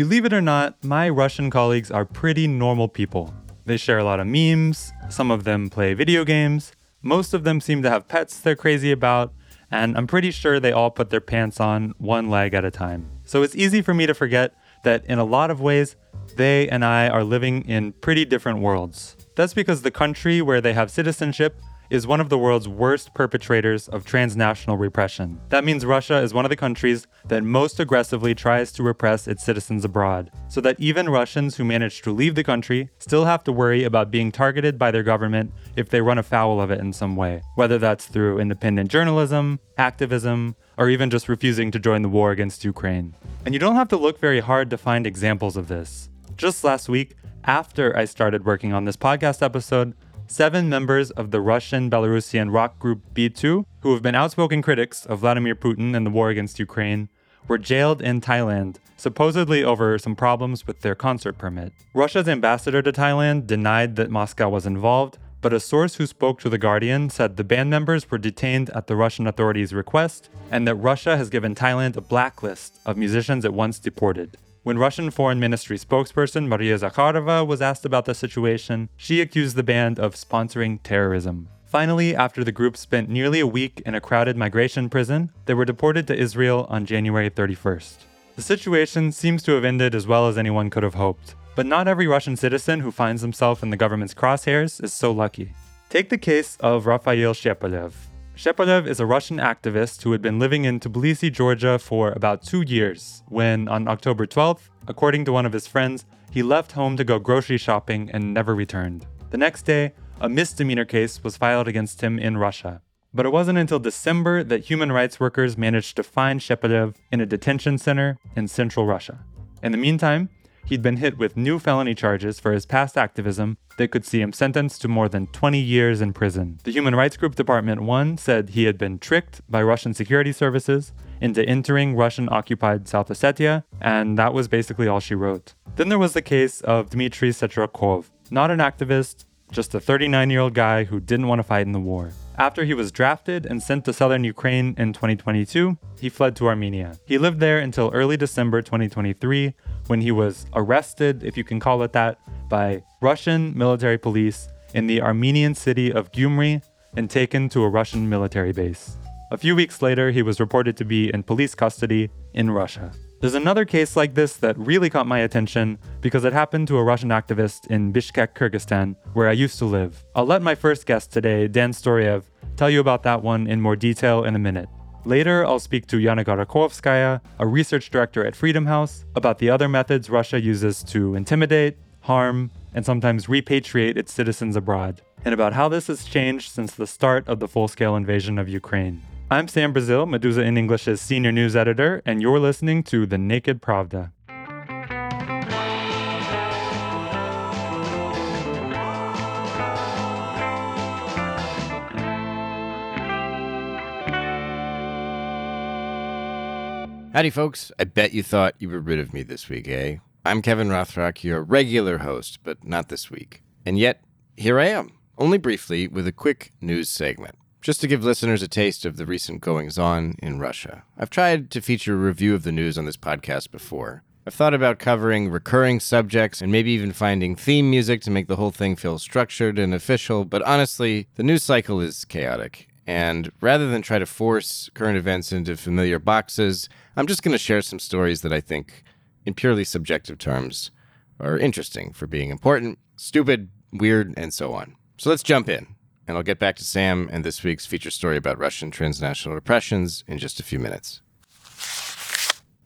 Believe it or not, my Russian colleagues are pretty normal people. They share a lot of memes, some of them play video games, most of them seem to have pets they're crazy about, and I'm pretty sure they all put their pants on one leg at a time. So it's easy for me to forget that in a lot of ways, they and I are living in pretty different worlds. That's because the country where they have citizenship is one of the world's worst perpetrators of transnational repression. That means Russia is one of the countries that most aggressively tries to repress its citizens abroad, so that even Russians who manage to leave the country still have to worry about being targeted by their government if they run afoul of it in some way, whether that's through independent journalism, activism, or even just refusing to join the war against Ukraine. And you don't have to look very hard to find examples of this. Just last week, after I started working on this podcast episode, seven members of the Russian Belarusian rock group B2, who have been outspoken critics of Vladimir Putin and the war against Ukraine, were jailed in Thailand, supposedly over some problems with their concert permit. Russia's ambassador to Thailand denied that Moscow was involved, but a source who spoke to The Guardian said the band members were detained at the Russian authorities' request and that Russia has given Thailand a blacklist of musicians it once deported. When Russian Foreign Ministry spokesperson Maria Zakharova was asked about the situation, she accused the band of sponsoring terrorism. Finally, after the group spent nearly a week in a crowded migration prison, they were deported to Israel on January 31st. The situation seems to have ended as well as anyone could have hoped, but not every Russian citizen who finds himself in the government's crosshairs is so lucky. Take the case of Raphael Shepalyov, Shepalyov is a Russian activist who had been living in Tbilisi, Georgia for about two years when, on October 12th, according to one of his friends, he left home to go grocery shopping and never returned. The next day, a misdemeanor case was filed against him in Russia. But it wasn't until December that human rights workers managed to find Shepalyov in a detention center in central Russia. In the meantime, he'd been hit with new felony charges for his past activism that could see him sentenced to more than 20 years in prison. The human rights group Department 1 said he had been tricked by Russian security services into entering Russian occupied South Ossetia, and that was basically all she wrote. Then there was the case of Dmitry Setrakov, not an activist, just a 39 year old guy who didn't want to fight in the war. After he was drafted and sent to southern Ukraine in 2022, he fled to Armenia. He lived there until early December 2023 when he was arrested, if you can call it that, by Russian military police in the Armenian city of Gyumri and taken to a Russian military base. A few weeks later, he was reported to be in police custody in Russia. There's another case like this that really caught my attention because it happened to a Russian activist in Bishkek, Kyrgyzstan, where I used to live. I'll let my first guest today, Dan Storyev, tell you about that one in more detail in a minute. Later, I'll speak to Yana Gorokhovskaia, a research director at Freedom House, about the other methods Russia uses to intimidate, harm, and sometimes repatriate its citizens abroad, and about how this has changed since the start of the full scale invasion of Ukraine. I'm Sam Breazeale, Meduza in English's senior news editor, and you're listening to The Naked Pravda. Howdy, folks. I bet you thought you were rid of me this week, eh? I'm Kevin Rothrock, your regular host, but not this week. And yet, here I am, only briefly, with a quick news segment just to give listeners a taste of the recent goings on in Russia. I've tried to feature a review of the news on this podcast before. I've thought about covering recurring subjects and maybe even finding theme music to make the whole thing feel structured and official, but honestly, the news cycle is chaotic. And rather than try to force current events into familiar boxes, I'm just going to share some stories that I think, in purely subjective terms, are interesting for being important, stupid, weird, and so on. So let's jump in and I'll get back to Sam and this week's feature story about Russian transnational repressions in just a few minutes.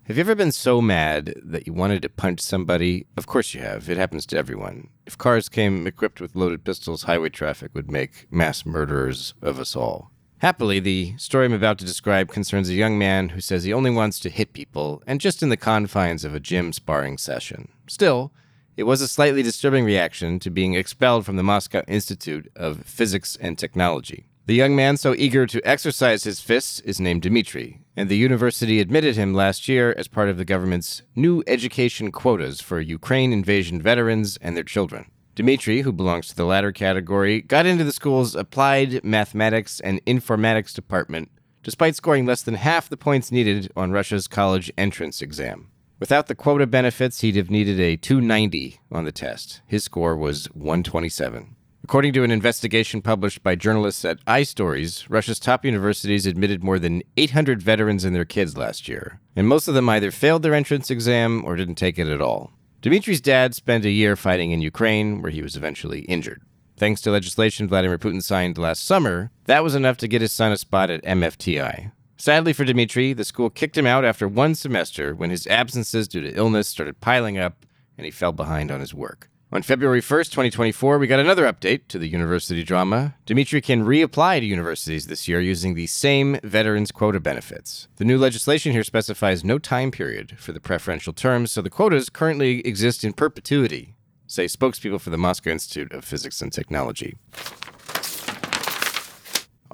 Have you ever been so mad that you wanted to punch somebody? Of course you have. It happens to everyone. If cars came equipped with loaded pistols, highway traffic would make mass murderers of us all. Happily, the story I'm about to describe concerns a young man who says he only wants to hit people, and just in the confines of a gym sparring session. Still, it was a slightly disturbing reaction to being expelled from the Moscow Institute of Physics and Technology. The young man so eager to exercise his fists is named Dmitry, and the university admitted him last year as part of the government's new education quotas for Ukraine invasion veterans and their children. Dmitry, who belongs to the latter category, got into the school's applied mathematics and informatics department despite scoring less than half the points needed on Russia's college entrance exam. Without the quota benefits, he'd have needed a 290 on the test. His score was 127. According to an investigation published by journalists at iStories, Russia's top universities admitted more than 800 veterans and their kids last year, and most of them either failed their entrance exam or didn't take it at all. Dmitri's dad spent a year fighting in Ukraine, where he was eventually injured. Thanks to legislation Vladimir Putin signed last summer, that was enough to get his son a spot at MFTI. Sadly for Dmitri, the school kicked him out after one semester when his absences due to illness started piling up and he fell behind on his work. On February 1st, 2024, we got another update to the university drama. Dmitri can reapply to universities this year using the same veterans quota benefits. The new legislation here specifies no time period for the preferential terms, so the quotas currently exist in perpetuity, say spokespeople for the Moscow Institute of Physics and Technology.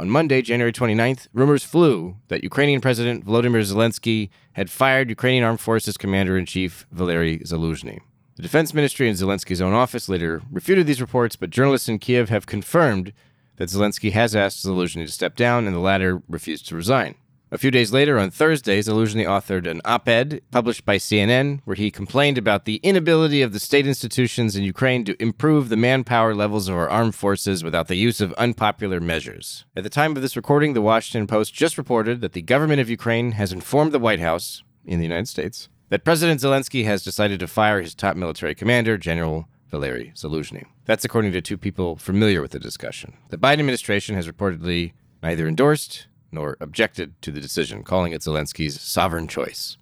On Monday, January 29th, rumors flew that Ukrainian President Volodymyr Zelensky had fired Ukrainian Armed Forces Commander in Chief Valery Zaluzhny. The Defense Ministry and Zelensky's own office later refuted these reports, but journalists in Kiev have confirmed that Zelensky has asked Zaluzhny to step down, and the latter refused to resign. A few days later, on Thursday, Zaluzhny authored an op ed published by CNN where he complained about the inability of the state institutions in Ukraine to improve the manpower levels of our armed forces without the use of unpopular measures. At the time of this recording, the Washington Post just reported that the government of Ukraine has informed the White House in the United States that President Zelensky has decided to fire his top military commander, General Valery Zaluzhny. That's according to two people familiar with the discussion. The Biden administration has reportedly neither endorsed nor objected to the decision, calling it Zelensky's sovereign choice.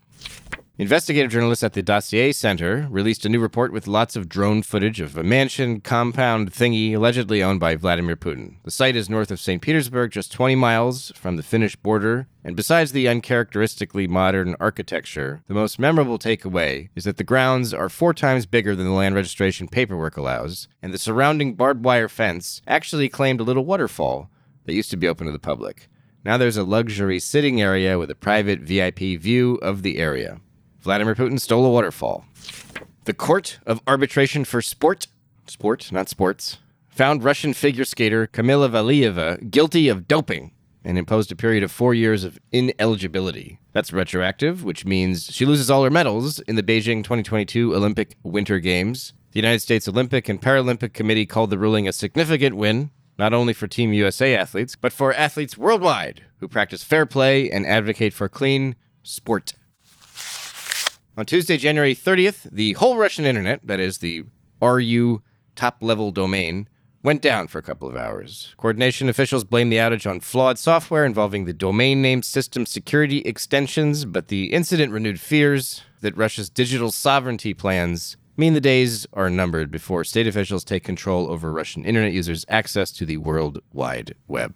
Investigative journalists at the Dossier Center released a new report with lots of drone footage of a mansion compound thingy allegedly owned by Vladimir Putin. The site is north of St. Petersburg, just 20 miles from the Finnish border, and besides the uncharacteristically modern architecture, the most memorable takeaway is that the grounds are four times bigger than the land registration paperwork allows, and the surrounding barbed wire fence actually claimed a little waterfall that used to be open to the public. Now there's a luxury sitting area with a private VIP view of the area. Vladimir Putin stole a waterfall. The Court of Arbitration for Sport, sport, not sports, found Russian figure skater Kamila Valieva guilty of doping and imposed a period of four years of ineligibility. That's retroactive, which means she loses all her medals in the Beijing 2022 Olympic Winter Games. The United States Olympic and Paralympic Committee called the ruling a significant win, not only for Team USA athletes, but for athletes worldwide who practice fair play and advocate for clean sport. On Tuesday, January 30th, the whole Russian internet, that is the RU top level domain, went down for a couple of hours. Coordination officials blamed the outage on flawed software involving the domain name system security extensions, but the incident renewed fears that Russia's digital sovereignty plans mean the days are numbered before state officials take control over Russian internet users' access to the World Wide Web.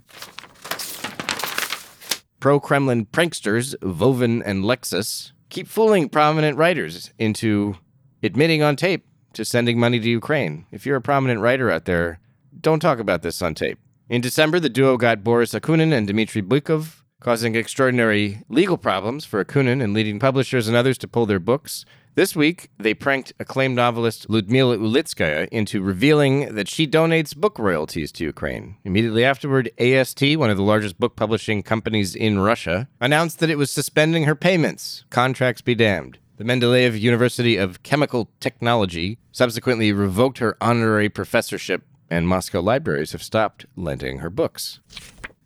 Pro Kremlin pranksters Vovan and Lexus keep fooling prominent writers into admitting on tape to sending money to Ukraine. If you're a prominent writer out there, don't talk about this on tape. In December, the duo got Boris Akunin and Dmitry Bykov, causing extraordinary legal problems for Akunin and leading publishers and others to pull their books. This week, they pranked acclaimed novelist Ludmila Ulitskaya into revealing that she donates book royalties to Ukraine. Immediately afterward, AST, one of the largest book publishing companies in Russia, announced that it was suspending her payments. Contracts be damned. The Mendeleev University of Chemical Technology subsequently revoked her honorary professorship, and Moscow libraries have stopped lending her books.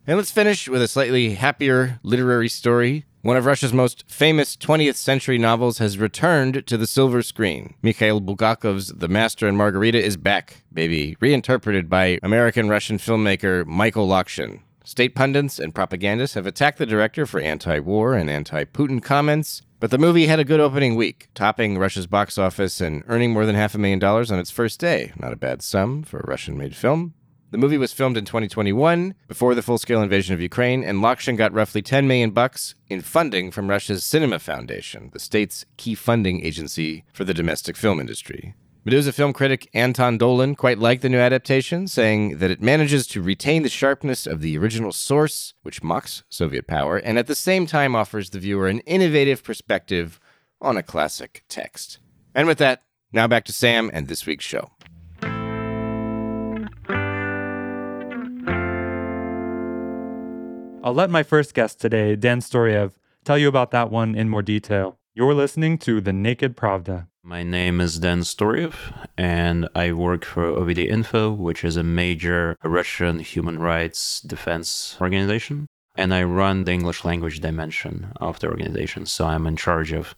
And let's finish with a slightly happier literary story. One of Russia's most famous 20th century novels has returned to the silver screen. Mikhail Bulgakov's The Master and Margarita is back, baby, reinterpreted by American Russian filmmaker Michael Lokshin. State pundits and propagandists have attacked the director for anti war and anti Putin comments, but the movie had a good opening week, topping Russia's box office and earning more than half a million dollars on its first day. Not a bad sum for a Russian made film. The movie was filmed in 2021 before the full-scale invasion of Ukraine, and Lokshin got roughly 10 million bucks in funding from Russia's Cinema Foundation, the state's key funding agency for the domestic film industry. Meduza film critic Anton Dolin quite liked the new adaptation, saying that it manages to retain the sharpness of the original source, which mocks Soviet power, and at the same time offers the viewer an innovative perspective on a classic text. And with that, now back to Sam and this week's show. I'll let my first guest today, Dan Storyev, tell you about that one in more detail. You're listening to The Naked Pravda. My name is Dan Storyev, and I work for OVD Info, which is a major Russian human rights defense organization. And I run the English language dimension of the organization. So I'm in charge of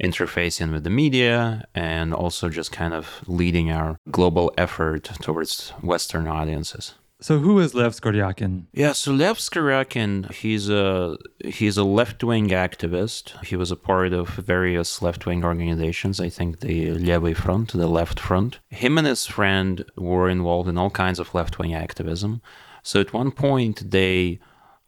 interfacing with the media and also just kind of leading our global effort towards Western audiences. So who is Lev Skoryakin? Yeah, so Lev Skoryakin, he's a he's a left-wing activist. He was a part of various left-wing organizations. I think the Levy Front, the Left Front. Him and his friend were involved in all kinds of left-wing activism. So at one point they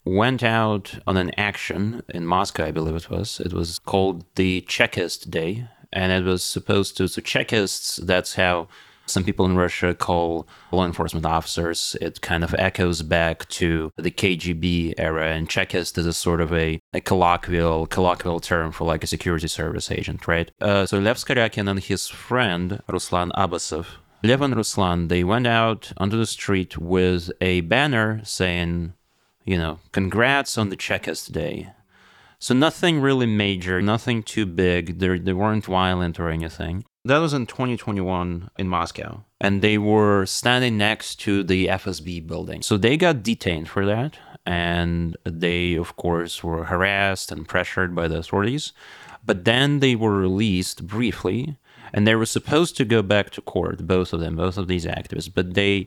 went out on an action in Moscow, I believe it was. It was called the Chekist Day, and it was supposed to. So Chekists, that's how some people in Russia call law enforcement officers. It kind of echoes back to the KGB era, and Chekist is a sort of a, a colloquial colloquial term for like a security service agent, right? Uh, so Lev Skoryakin and his friend Ruslan Abbasov, Lev and Ruslan, they went out onto the street with a banner saying you know, congrats on the Chekist Day. So nothing really major, nothing too big. They they weren't violent or anything. That was in 2021 in Moscow, and they were standing next to the FSB building. So they got detained for that, and they, of course, were harassed and pressured by the authorities. But then they were released briefly, and they were supposed to go back to court, both of them, both of these activists. But they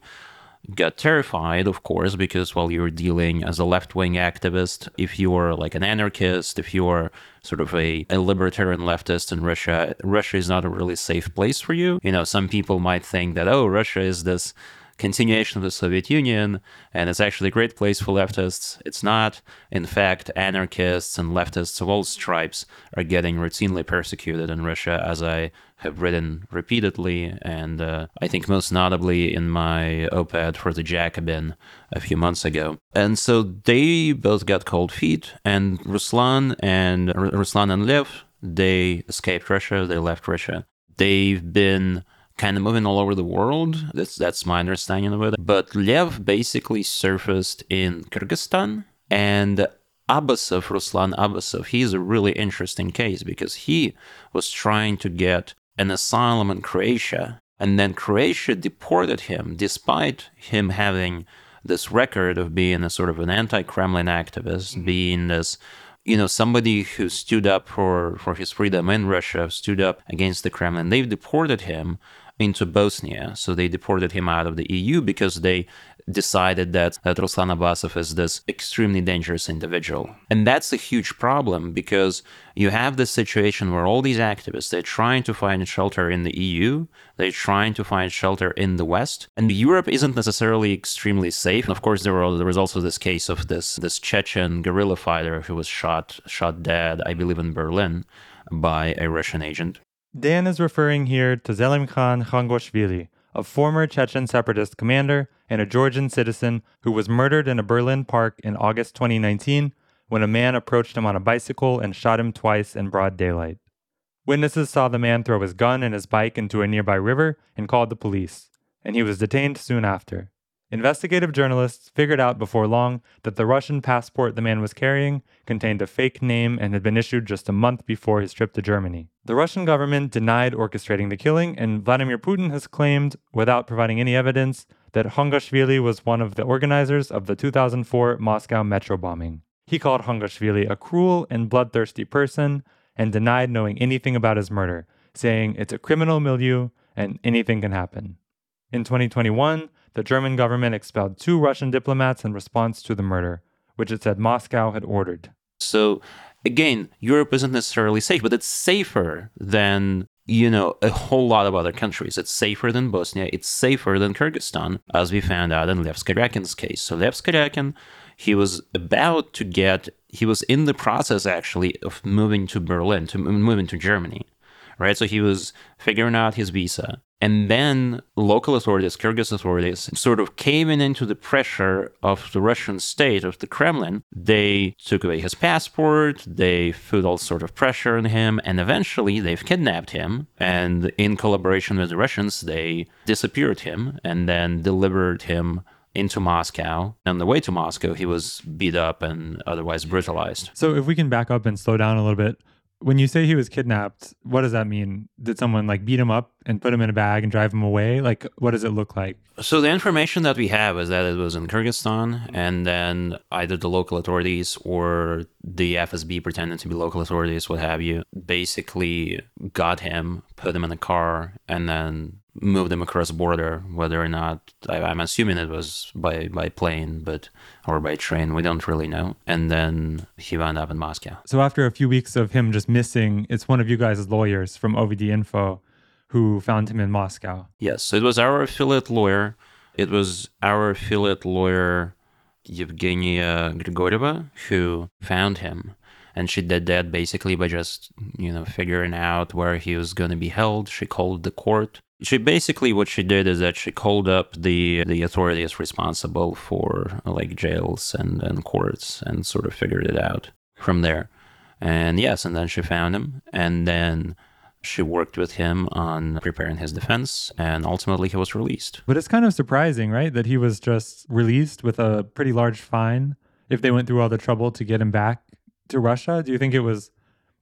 got terrified, of course, because while you're dealing as a left wing activist, if you're like an anarchist, if you're sort of a, a libertarian leftist in Russia, Russia is not a really safe place for you. You know, some people might think that, oh, Russia is this continuation of the Soviet Union, and it's actually a great place for leftists. It's not. In fact, anarchists and leftists of all stripes are getting routinely persecuted in Russia, as I have written repeatedly, and uh, I think most notably in my op ed for the Jacobin a few months ago. And so they both got cold feet, and Ruslan and R- Ruslan and Lev, they escaped Russia, they left Russia. They've been kind of moving all over the world. That's that's my understanding of it. But Lev basically surfaced in Kyrgyzstan and Abbasov, Ruslan Abbasov, he's a really interesting case because he was trying to get an asylum in Croatia, and then Croatia deported him despite him having this record of being a sort of an anti-Kremlin activist, mm-hmm. being this you know, somebody who stood up for, for his freedom in Russia, stood up against the Kremlin. They've deported him into Bosnia. So they deported him out of the EU because they decided that, that Ruslan Abbasov is this extremely dangerous individual. And that's a huge problem because you have this situation where all these activists, they're trying to find shelter in the EU, they're trying to find shelter in the West, and Europe isn't necessarily extremely safe. And of course, there, were, there was also this case of this, this Chechen guerrilla fighter who was shot, shot dead, I believe in Berlin, by a Russian agent. Dan is referring here to Zelimkhan Khangoshvili, a former Chechen separatist commander and a Georgian citizen who was murdered in a Berlin park in August 2019 when a man approached him on a bicycle and shot him twice in broad daylight. Witnesses saw the man throw his gun and his bike into a nearby river and called the police, and he was detained soon after. Investigative journalists figured out before long that the Russian passport the man was carrying contained a fake name and had been issued just a month before his trip to Germany. The Russian government denied orchestrating the killing, and Vladimir Putin has claimed, without providing any evidence, that Khangoshvili was one of the organizers of the 2004 Moscow metro bombing. He called Khangoshvili a cruel and bloodthirsty person and denied knowing anything about his murder, saying it's a criminal milieu and anything can happen. In 2021, the German government expelled two Russian diplomats in response to the murder, which it said Moscow had ordered. So, again, Europe isn't necessarily safe, but it's safer than you know, a whole lot of other countries. It's safer than Bosnia. It's safer than Kyrgyzstan, as we found out in Lev case. So Lev he was about to get, he was in the process actually of moving to Berlin, to moving to Germany, right? So he was figuring out his visa. And then local authorities, Kyrgyz authorities, sort of came in into the pressure of the Russian state, of the Kremlin. They took away his passport, they put all sort of pressure on him, and eventually they've kidnapped him. And in collaboration with the Russians, they disappeared him and then delivered him into Moscow. On the way to Moscow, he was beat up and otherwise brutalized. So if we can back up and slow down a little bit, When you say he was kidnapped, what does that mean? Did someone like beat him up and put him in a bag and drive him away? Like, what does it look like? So the information that we have is that it was in Kyrgyzstan, and then either the local authorities or the FSB pretending to be local authorities, what have you, basically got him, put him in a car, and then moved him across the border. Whether or not I, am assuming it was by by plane, but or by train, we don't really know. And then he wound up in Moscow. So after a few weeks of him just missing, it's one of you guys' lawyers from OVD Info who found him in Moscow. Yes, so it was our affiliate lawyer. It was our affiliate lawyer Evgenia Grigorieva who found him and she did that basically by just you know figuring out where he was going to be held. She called the court. She basically what she did is that she called up the the authorities responsible for like jails and, and courts and sort of figured it out from there. And yes and then she found him and then she worked with him on preparing his defense and ultimately he was released. But it's kind of surprising right that he was just released with a pretty large fine if they went through all the trouble to get him back to russia do you think it was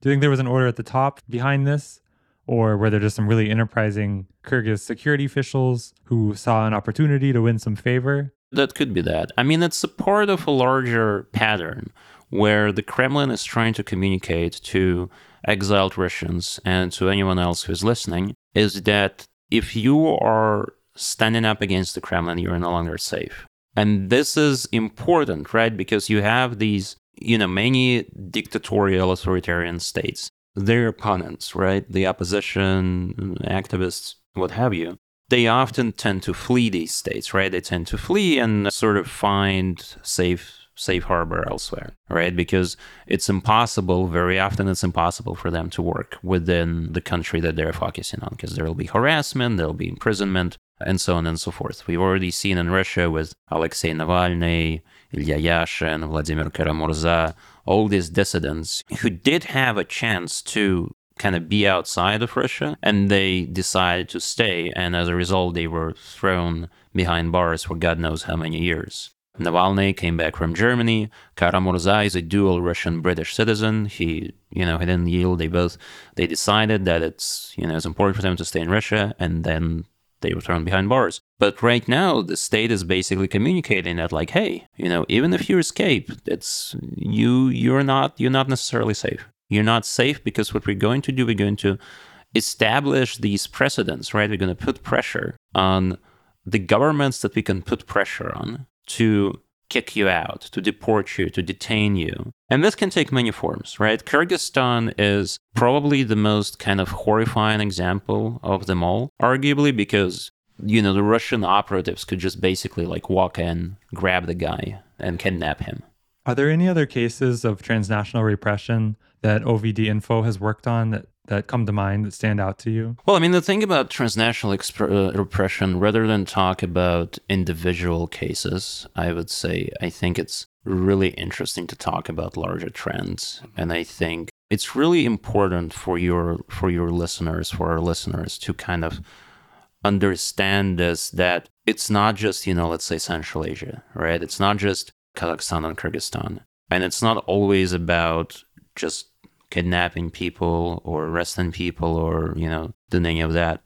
do you think there was an order at the top behind this or were there just some really enterprising Kyrgyz security officials who saw an opportunity to win some favor? That could be that. I mean, it's a part of a larger pattern where the Kremlin is trying to communicate to exiled Russians and to anyone else who's listening is that if you are standing up against the Kremlin, you're no longer safe. And this is important, right? Because you have these, you know, many dictatorial authoritarian states their opponents, right? The opposition, activists, what have you, they often tend to flee these states, right? They tend to flee and sort of find safe safe harbor elsewhere, right? Because it's impossible, very often it's impossible for them to work within the country that they're focusing on because there will be harassment, there'll be imprisonment, and so on and so forth. We've already seen in Russia with Alexei Navalny, Ilya Yashin, Vladimir Kara-Murza, all these dissidents who did have a chance to kind of be outside of Russia and they decided to stay. And as a result, they were thrown behind bars for God knows how many years. Navalny came back from Germany. Kara-Murza is a dual Russian British citizen. He, you know, he didn't yield. They both they decided that it's you know it's important for them to stay in Russia, and then they were thrown behind bars. But right now, the state is basically communicating that, like, hey, you know, even if you escape, it's you. You're not. You're not necessarily safe. You're not safe because what we're going to do, we're going to establish these precedents, right? We're going to put pressure on the governments that we can put pressure on to kick you out, to deport you, to detain you. And this can take many forms, right? Kyrgyzstan is probably the most kind of horrifying example of them all, arguably because, you know, the Russian operatives could just basically like walk in, grab the guy, and kidnap him. Are there any other cases of transnational repression that OVD Info has worked on that that come to mind that stand out to you? Well, I mean, the thing about transnational exp- uh, repression, rather than talk about individual cases, I would say I think it's really interesting to talk about larger trends, and I think it's really important for your for your listeners, for our listeners, to kind of understand this that it's not just you know let's say Central Asia, right? It's not just Kazakhstan and Kyrgyzstan, and it's not always about just kidnapping people or arresting people or, you know, doing any of that.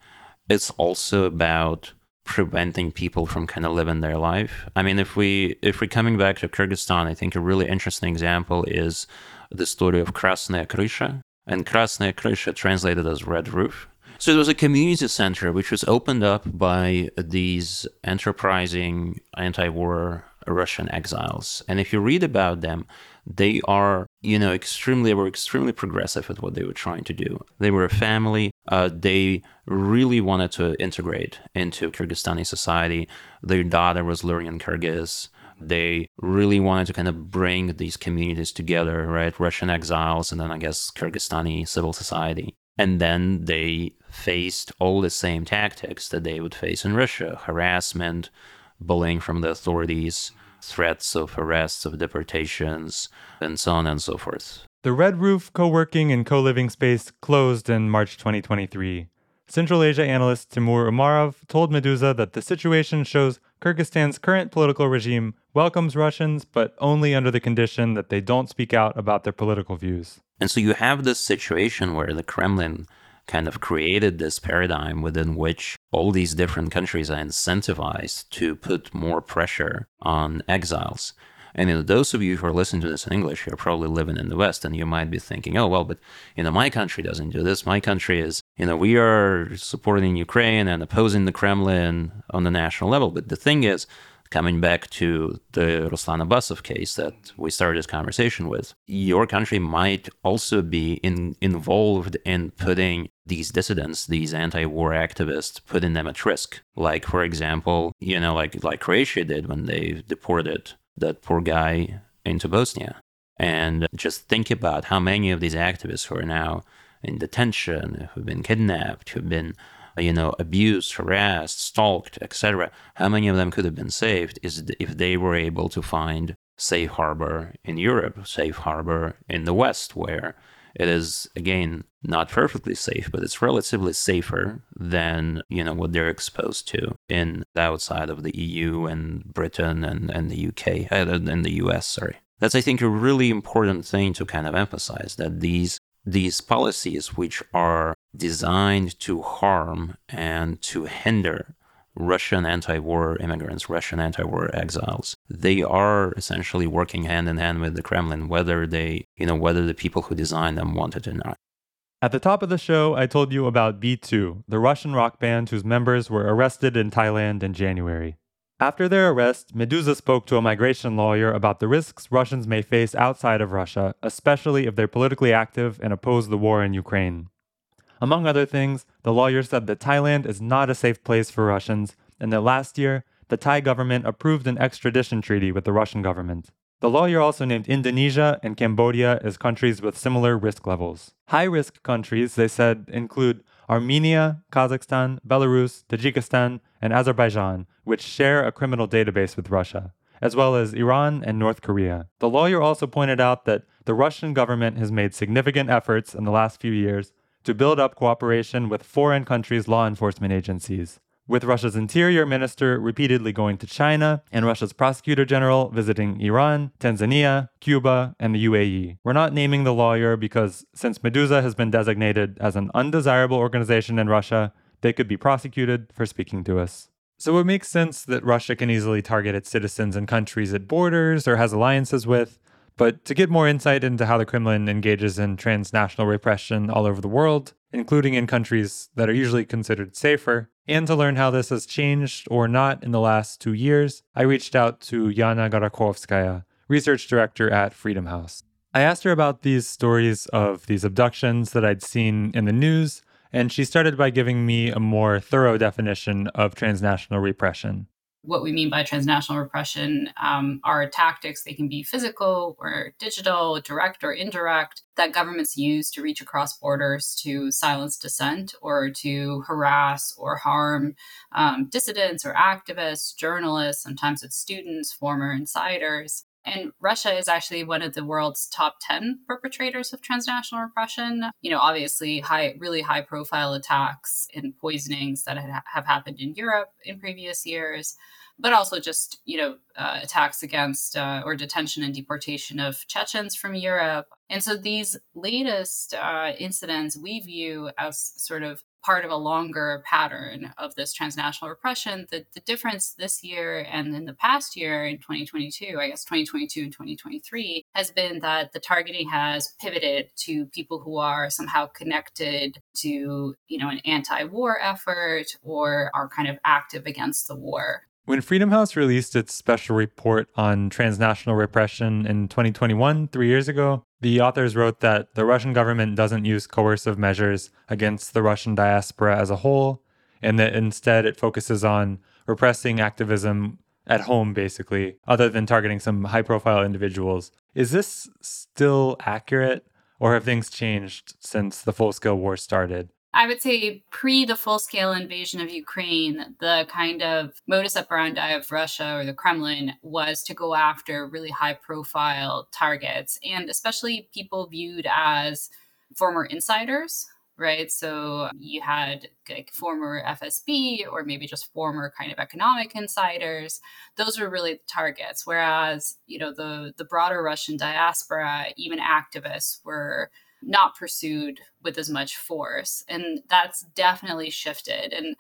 It's also about preventing people from kind of living their life. I mean, if we if we're coming back to Kyrgyzstan, I think a really interesting example is the story of Krasnaya Krysha. And Krasnaya Krysha translated as red roof. So it was a community center which was opened up by these enterprising anti-war Russian exiles. And if you read about them, they are, you know, extremely, were extremely progressive with what they were trying to do. They were a family. Uh, they really wanted to integrate into Kyrgyzstani society. Their daughter was learning Kyrgyz. They really wanted to kind of bring these communities together, right? Russian exiles and then I guess Kyrgyzstani civil society. And then they faced all the same tactics that they would face in Russia harassment, bullying from the authorities, threats of arrests, of deportations, and so on and so forth. The Red Roof co working and co living space closed in March 2023. Central Asia analyst Timur Umarov told Meduza that the situation shows Kyrgyzstan's current political regime welcomes Russians, but only under the condition that they don't speak out about their political views. And so you have this situation where the Kremlin kind of created this paradigm within which all these different countries are incentivized to put more pressure on exiles. And you know, those of you who are listening to this in English, you're probably living in the West, and you might be thinking, "Oh, well, but you know, my country doesn't do this. My country is, you know, we are supporting Ukraine and opposing the Kremlin on the national level." But the thing is, coming back to the Ruslan Abbasov case that we started this conversation with, your country might also be in, involved in putting these dissidents, these anti-war activists, putting them at risk. Like, for example, you know, like like Croatia did when they deported that poor guy into Bosnia. And just think about how many of these activists who are now in detention, who've been kidnapped, who've been you know, abused, harassed, stalked, etc. How many of them could have been saved is if they were able to find safe harbor in Europe, safe harbor in the West, where it is again not perfectly safe, but it's relatively safer than you know what they're exposed to in the outside of the EU and Britain and, and the UK uh, and the US. Sorry, that's I think a really important thing to kind of emphasize that these these policies, which are designed to harm and to hinder Russian anti war immigrants, Russian anti war exiles, they are essentially working hand in hand with the Kremlin, whether they, you know, whether the people who designed them want it or not. At the top of the show, I told you about B2, the Russian rock band whose members were arrested in Thailand in January. After their arrest, Meduza spoke to a migration lawyer about the risks Russians may face outside of Russia, especially if they're politically active and oppose the war in Ukraine. Among other things, the lawyer said that Thailand is not a safe place for Russians, and that last year, the Thai government approved an extradition treaty with the Russian government. The lawyer also named Indonesia and Cambodia as countries with similar risk levels. High risk countries, they said, include Armenia, Kazakhstan, Belarus, Tajikistan, and Azerbaijan, which share a criminal database with Russia, as well as Iran and North Korea. The lawyer also pointed out that the Russian government has made significant efforts in the last few years to build up cooperation with foreign countries' law enforcement agencies with Russia's interior minister repeatedly going to China and Russia's prosecutor general visiting Iran, Tanzania, Cuba, and the UAE. We're not naming the lawyer because since Meduza has been designated as an undesirable organization in Russia, they could be prosecuted for speaking to us. So it makes sense that Russia can easily target its citizens in countries it borders or has alliances with. But to get more insight into how the Kremlin engages in transnational repression all over the world, including in countries that are usually considered safer, and to learn how this has changed or not in the last two years, I reached out to Yana Gorokhovskaia, research director at Freedom House. I asked her about these stories of these abductions that I'd seen in the news, and she started by giving me a more thorough definition of transnational repression what we mean by transnational repression um, are tactics. They can be physical or digital, direct or indirect, that governments use to reach across borders to silence dissent or to harass or harm um, dissidents or activists, journalists, sometimes it's students, former insiders. And Russia is actually one of the world's top 10 perpetrators of transnational repression. You know, obviously, high, really high profile attacks and poisonings that have happened in Europe in previous years, but also just, you know, uh, attacks against uh, or detention and deportation of Chechens from Europe. And so these latest uh, incidents we view as sort of part of a longer pattern of this transnational repression. The, the difference this year and in the past year in 2022, I guess 2022 and 2023, has been that the targeting has pivoted to people who are somehow connected to, you know, an anti-war effort or are kind of active against the war. When Freedom House released its special report on transnational repression in 2021, three years ago, the authors wrote that the Russian government doesn't use coercive measures against the Russian diaspora as a whole, and that instead it focuses on repressing activism at home, basically, other than targeting some high profile individuals. Is this still accurate, or have things changed since the full scale war started? I would say pre the full scale invasion of Ukraine, the kind of modus operandi of Russia or the Kremlin was to go after really high profile targets and especially people viewed as former insiders right? So you had like former FSB or maybe just former kind of economic insiders. Those were really the targets. Whereas, you know, the the broader Russian diaspora, even activists were not pursued with as much force. And that's definitely shifted. And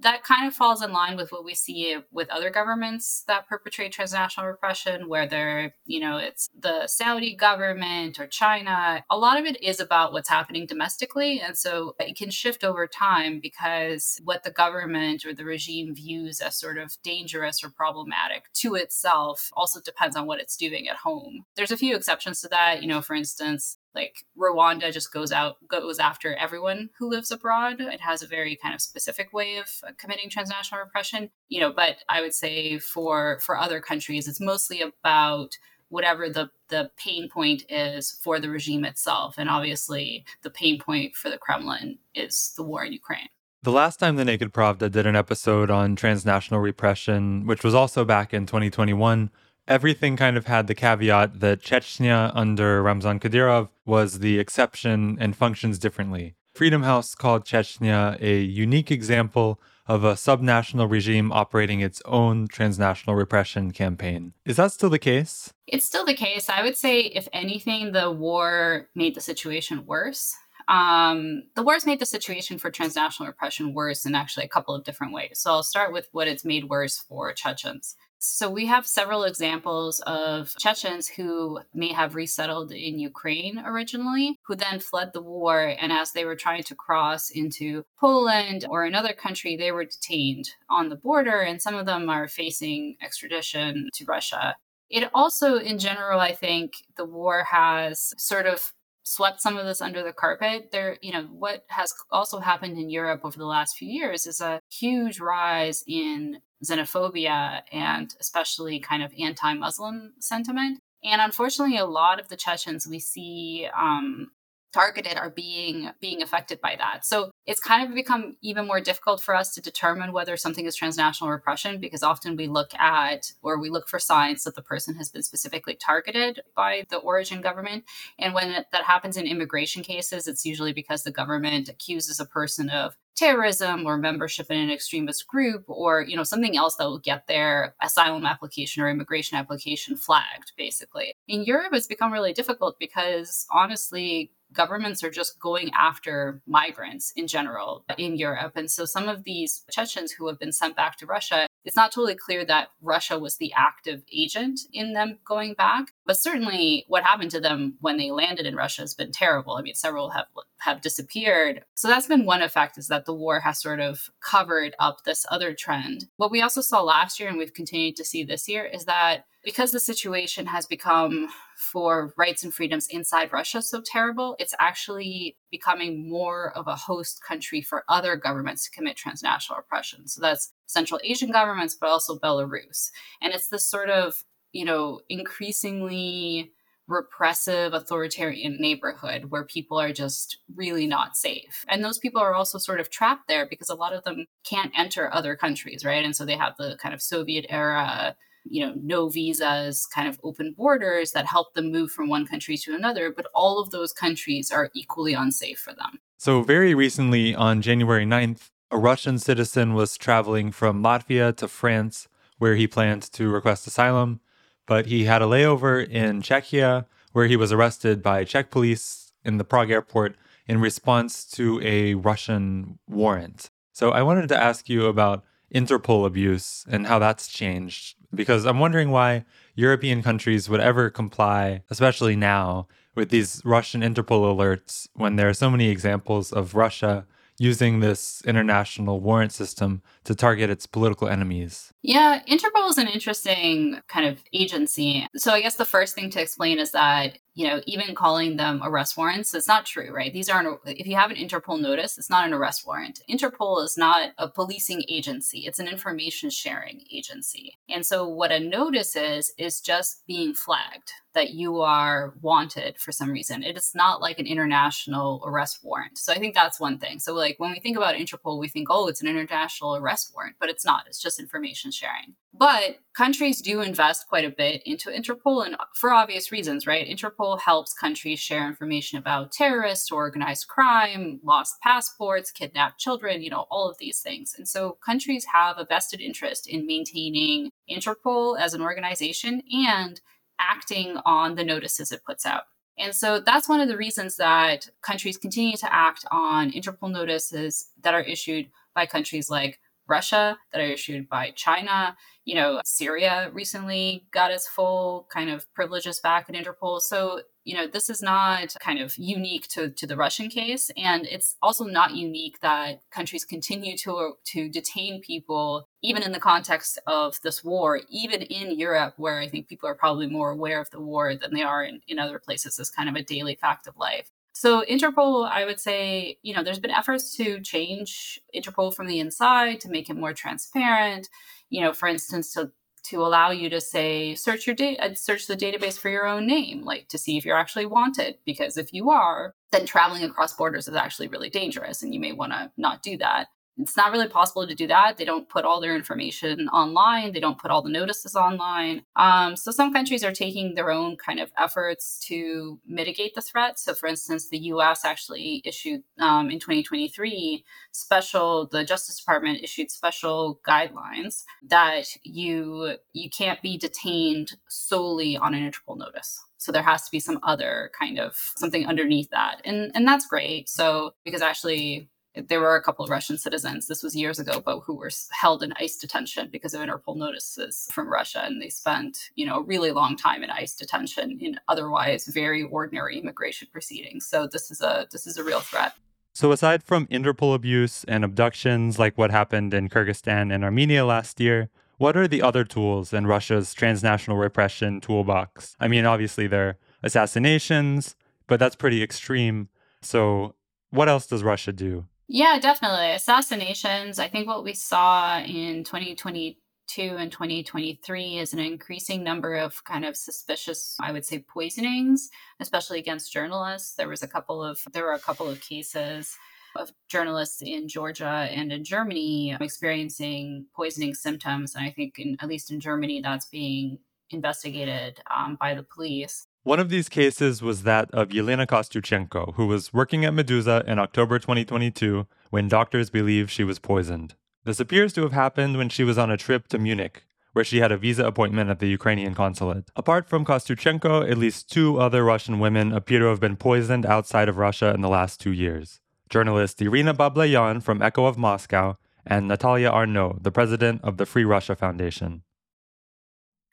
that kind of falls in line with what we see with other governments that perpetrate transnational repression, where they're, you know, it's the Saudi government or China. A lot of it is about what's happening domestically. And so it can shift over time because what the government or the regime views as sort of dangerous or problematic to itself also depends on what it's doing at home. There's a few exceptions to that. You know, for instance, like Rwanda just goes out goes after everyone who lives abroad. It has a very kind of specific way of uh, committing transnational repression, you know, but I would say for for other countries it's mostly about whatever the the pain point is for the regime itself and obviously the pain point for the Kremlin is the war in Ukraine. The last time the Naked Pravda did an episode on transnational repression, which was also back in 2021, everything kind of had the caveat that Chechnya under Ramzan Kadyrov was the exception and functions differently. Freedom House called Chechnya a unique example of a subnational regime operating its own transnational repression campaign. Is that still the case? It's still the case. I would say, if anything, the war made the situation worse. Um, the war's made the situation for transnational repression worse in actually a couple of different ways. So I'll start with what it's made worse for Chechens. So we have several examples of Chechens who may have resettled in Ukraine originally, who then fled the war. And as they were trying to cross into Poland or another country, they were detained on the border. And some of them are facing extradition to Russia. It also, in general, I think the war has sort of swept some of this under the carpet. There, you know, what has also happened in Europe over the last few years is a huge rise in xenophobia and especially kind of anti Muslim sentiment. And unfortunately, a lot of the Chechens we see um, targeted are being being affected by that. So it's kind of become even more difficult for us to determine whether something is transnational repression because often we look at or we look for signs that the person has been specifically targeted by the origin government. And when that happens in immigration cases, it's usually because the government accuses a person of terrorism or membership in an extremist group or you know something else that will get their asylum application or immigration application flagged basically in europe it's become really difficult because honestly governments are just going after migrants in general in Europe. And so some of these Chechens who have been sent back to Russia, it's not totally clear that Russia was the active agent in them going back. But certainly what happened to them when they landed in Russia has been terrible. I mean, several have have disappeared. So that's been one effect is that the war has sort of covered up this other trend. What we also saw last year and we've continued to see this year is that because the situation has become for rights and freedoms inside Russia so terrible, it's actually becoming more of a host country for other governments to commit transnational oppression. So that's Central Asian governments, but also Belarus. And it's this sort of, you know, increasingly repressive authoritarian neighborhood where people are just really not safe. And those people are also sort of trapped there because a lot of them can't enter other countries, right? And so they have the kind of Soviet era you know, no visas, kind of open borders that help them move from one country to another, but all of those countries are equally unsafe for them. So, very recently, on January 9th, a Russian citizen was traveling from Latvia to France, where he planned to request asylum, but he had a layover in Czechia, where he was arrested by Czech police in the Prague airport in response to a Russian warrant. So, I wanted to ask you about Interpol abuse and how that's changed because I'm wondering why European countries would ever comply, especially now, with these Russian Interpol alerts when there are so many examples of Russia using this international warrant system to target its political enemies. Yeah, Interpol is an interesting kind of agency. So I guess the first thing to explain is that you know, even calling them arrest warrants, it's not true, right? These aren't, if you have an Interpol notice, it's not an arrest warrant. Interpol is not a policing agency, it's an information sharing agency. And so what a notice is, is just being flagged that you are wanted for some reason. It is not like an international arrest warrant. So I think that's one thing. So, like, when we think about Interpol, we think, oh, it's an international arrest warrant, but it's not. It's just information sharing. But countries do invest quite a bit into Interpol and for obvious reasons, right? Interpol helps countries share information about terrorists, organized crime, lost passports, kidnapped children, you know, all of these things. And so countries have a vested interest in maintaining Interpol as an organization and acting on the notices it puts out. And so that's one of the reasons that countries continue to act on Interpol notices that are issued by countries like Russia, that are issued by China. You know, Syria recently got its full kind of privileges back at Interpol. So, you know, this is not kind of unique to, to the Russian case. And it's also not unique that countries continue to, to detain people, even in the context of this war, even in Europe, where I think people are probably more aware of the war than they are in, in other places as kind of a daily fact of life. So Interpol, I would say, you know, there's been efforts to change Interpol from the inside to make it more transparent. You know, for instance, to to allow you to say search your data uh, search the database for your own name like to see if you're actually wanted because if you are then traveling across borders is actually really dangerous and you may want to not do that it's not really possible to do that. They don't put all their information online. They don't put all the notices online. Um, so some countries are taking their own kind of efforts to mitigate the threat. So, for instance, the U.S. actually issued um, in 2023 special. The Justice Department issued special guidelines that you you can't be detained solely on an Interpol notice. So there has to be some other kind of something underneath that, and and that's great. So because actually there were a couple of Russian citizens, this was years ago, but who were held in ICE detention because of Interpol notices from Russia. And they spent, you know, a really long time in ICE detention in otherwise very ordinary immigration proceedings. So this is a this is a real threat. So aside from Interpol abuse and abductions like what happened in Kyrgyzstan and Armenia last year, what are the other tools in Russia's transnational repression toolbox? I mean, obviously there are assassinations, but that's pretty extreme. So what else does Russia do? Yeah, definitely. Assassinations. I think what we saw in 2022 and 2023 is an increasing number of kind of suspicious, I would say, poisonings, especially against journalists. There was a couple of there were a couple of cases of journalists in Georgia and in Germany experiencing poisoning symptoms, and I think in, at least in Germany that's being investigated um, by the police. One of these cases was that of Yelena Kostyuchenko, who was working at Meduza in October 2022 when doctors believe she was poisoned. This appears to have happened when she was on a trip to Munich, where she had a visa appointment at the Ukrainian consulate. Apart from Kostyuchenko, at least two other Russian women appear to have been poisoned outside of Russia in the last two years. Journalist Irina Babloyan from Echo of Moscow and Natalia Arno, the president of the Free Russia Foundation.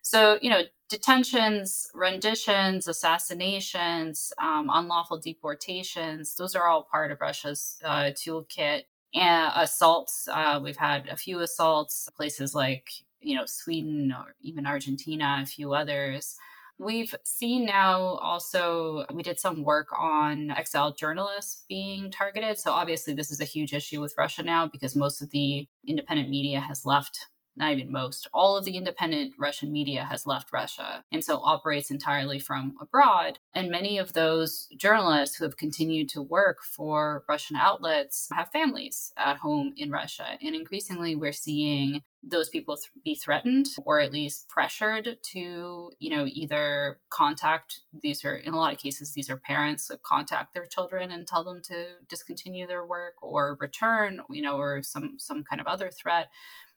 So, you know, detentions, renditions, assassinations, um, unlawful deportations, those are all part of Russia's uh, toolkit. And assaults, uh, we've had a few assaults, places like, you know, Sweden or even Argentina, a few others. We've seen now also, we did some work on exiled journalists being targeted. So, obviously, this is a huge issue with Russia now because most of the independent media has left not even most, all of the independent Russian media has left Russia and so operates entirely from abroad. And many of those journalists who have continued to work for Russian outlets have families at home in Russia. And increasingly, we're seeing those people th- be threatened or at least pressured to you know either contact these are in a lot of cases these are parents that contact their children and tell them to discontinue their work or return you know or some some kind of other threat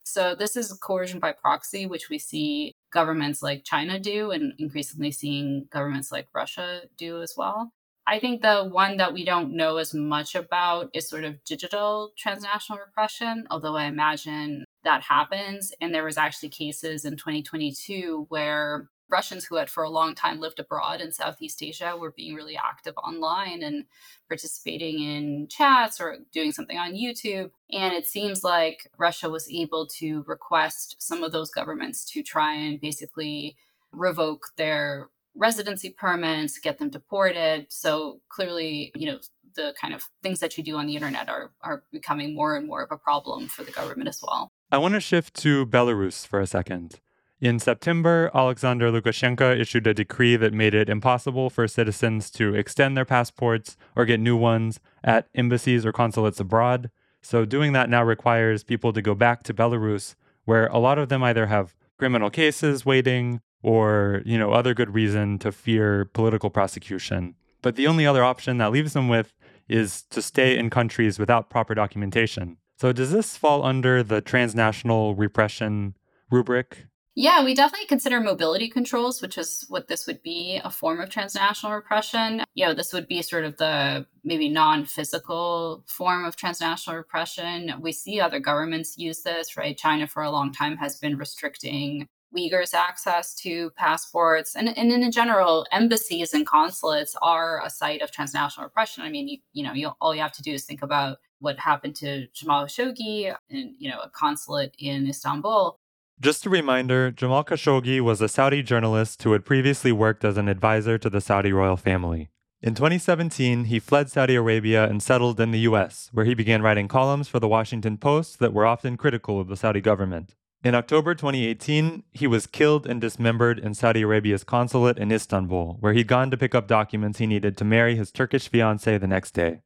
so this is coercion by proxy, which we see governments like China do and increasingly seeing governments like Russia do as well. I think the one that we don't know as much about is sort of digital transnational repression, although I imagine that happens. And there was actually cases in 2022 where Russians who had for a long time lived abroad in Southeast Asia were being really active online and participating in chats or doing something on YouTube. And it seems like Russia was able to request some of those governments to try and basically revoke their residency permits, get them deported. So clearly, you know, the kind of things that you do on the internet are, are becoming more and more of a problem for the government as well. I want to shift to Belarus for a second. In September, Alexander Lukashenko issued a decree that made it impossible for citizens to extend their passports or get new ones at embassies or consulates abroad. So, doing that now requires people to go back to Belarus, where a lot of them either have criminal cases waiting or, you know, other good reason to fear political prosecution. But the only other option that leaves them with is to stay in countries without proper documentation. So does this fall under the transnational repression rubric? Yeah, we definitely consider mobility controls, which is what this would be a form of transnational repression. You know, this would be sort of the maybe non physical form of transnational repression. We see other governments use this, right? China, for a long time, has been restricting Uyghurs access to passports. And, and in general, embassies and consulates are a site of transnational repression. I mean, you, you know, you, all you have to do is think about what happened to Jamal Khashoggi in, you know, a consulate in Istanbul just a reminder Jamal Khashoggi was a Saudi journalist who had previously worked as an advisor to the Saudi royal family. In 2017, he fled Saudi Arabia and settled in the US, where he began writing columns for the Washington Post that were often critical of the Saudi government. In October 2018, he was killed and dismembered in Saudi Arabia's consulate in Istanbul, where he'd gone to pick up documents he needed to marry his Turkish fiancée the next day.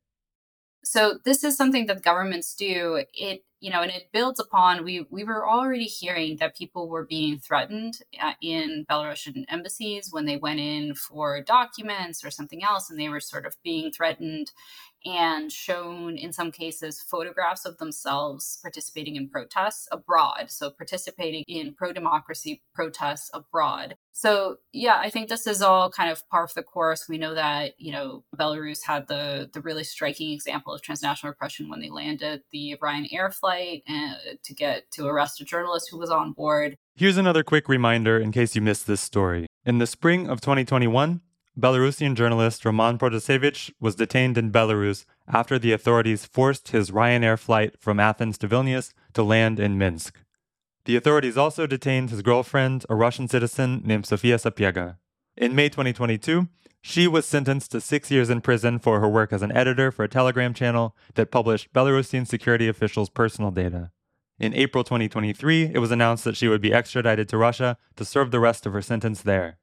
So this is something that governments do. It you know, and it builds upon we we were already hearing that people were being threatened uh, in Belarusian embassies when they went in for documents or something else, and they were sort of being threatened and shown in some cases photographs of themselves participating in protests abroad so participating in pro-democracy protests abroad. So yeah i think this is all kind of par for the course. We know that you know belarus had the the really striking example of transnational repression when they landed the ryanair flight and, uh, to get to arrest a journalist who was on board. Here's another quick reminder in case you missed this story. In the spring of 2021 Belarusian journalist Roman Protasevich was detained in Belarus after the authorities forced his Ryanair flight from Athens to Vilnius to land in Minsk. The authorities also detained his girlfriend, a Russian citizen named Sofia Sapega. In May 2022, she was sentenced to six years in prison for her work as an editor for a Telegram channel that published Belarusian security officials' personal data. In April 2023, it was announced that she would be extradited to Russia to serve the rest of her sentence there.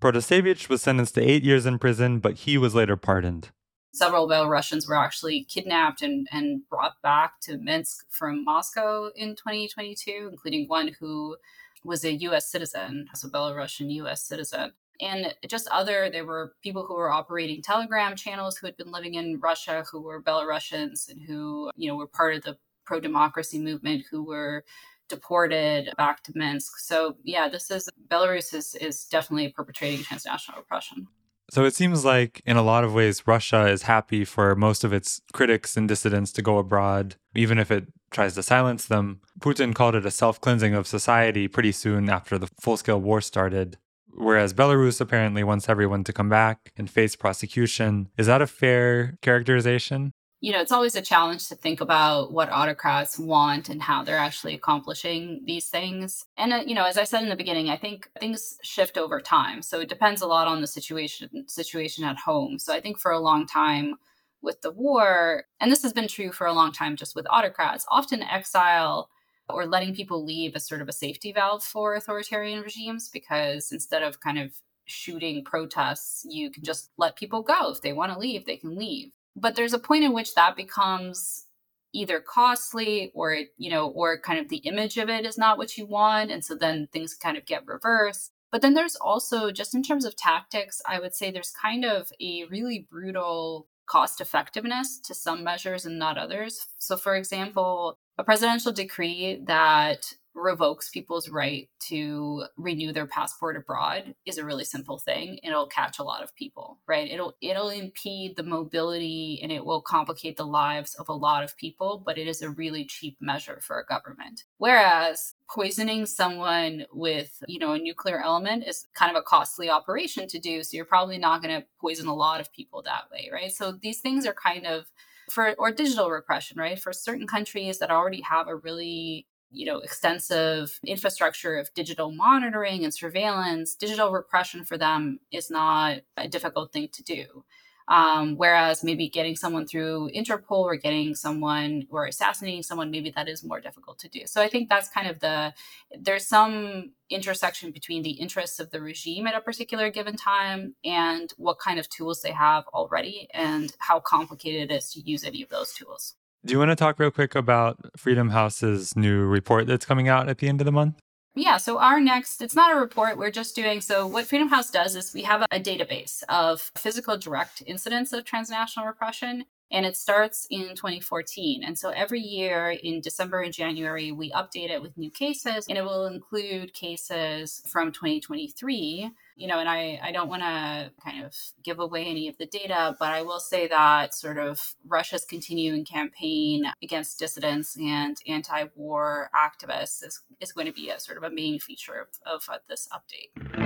Protasevich was sentenced to eight years in prison, but he was later pardoned. Several Belarusians were actually kidnapped and, and brought back to Minsk from Moscow in 2022, including one who was a U.S. citizen, so Belarusian U.S. citizen. And just other, there were people who were operating Telegram channels who had been living in Russia, who were Belarusians and who, you know, were part of the pro democracy movement, who were deported back to Minsk. So yeah, this is Belarus is is definitely perpetrating transnational oppression. So it seems like in a lot of ways Russia is happy for most of its critics and dissidents to go abroad, even if it tries to silence them. Putin called it a self-cleansing of society pretty soon after the full-scale war started. Whereas Belarus apparently wants everyone to come back and face prosecution. Is that a fair characterization? You know, it's always a challenge to think about what autocrats want and how they're actually accomplishing these things. And uh, you know, as I said in the beginning, I think things shift over time. So it depends a lot on the situation situation at home. So I think for a long time with the war, and this has been true for a long time just with autocrats, often exile or letting people leave is sort of a safety valve for authoritarian regimes because instead of kind of shooting protests, you can just let people go. If they want to leave, they can leave but there's a point in which that becomes either costly or you know or kind of the image of it is not what you want and so then things kind of get reversed. But then there's also just in terms of tactics i would say there's kind of a really brutal cost effectiveness to some measures and not others. So for example a presidential decree that revokes people's right to renew their passport abroad is a really simple thing. It'll catch a lot of people right? It'll it'll impede the mobility and it will complicate the lives of a lot of people but it is a really cheap measure for a government. Whereas poisoning someone with you know a nuclear element is kind of a costly operation to do so you're probably not going to poison a lot of people that way right? So these things are kind of for or digital repression right? For certain countries that already have a really you know extensive infrastructure of digital monitoring and surveillance digital repression for them is not a difficult thing to do. Um, whereas maybe getting someone through interpol or getting someone or assassinating someone maybe that is more difficult to do. So i think that's kind of the there's some intersection between the interests of the regime at a particular given time and what kind of tools they have already and how complicated it is to use any of those tools do you want to talk real quick about Freedom House's new report that's coming out at the end of the month? Yeah, so our next, it's not a report, we're just doing, so what Freedom House does is we have a, database of physical direct incidents of transnational repression and it starts in 2014. And so every year in December and January, we update it with new cases, and it will include cases from 2023. You know, and I, I don't want to kind of give away any of the data, but I will say that sort of Russia's continuing campaign against dissidents and anti war activists is, is going to be a sort of a main feature of, of uh, this update.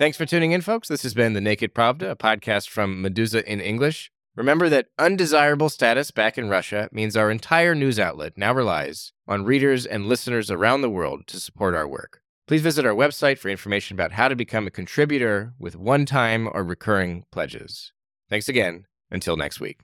Thanks for tuning in, folks. This has been The Naked Pravda, a podcast from Meduza in English. Remember that undesirable status back in Russia means our entire news outlet now relies on readers and listeners around the world to support our work. Please visit our website for information about how to become a contributor with one time or recurring pledges. Thanks again. Until next week.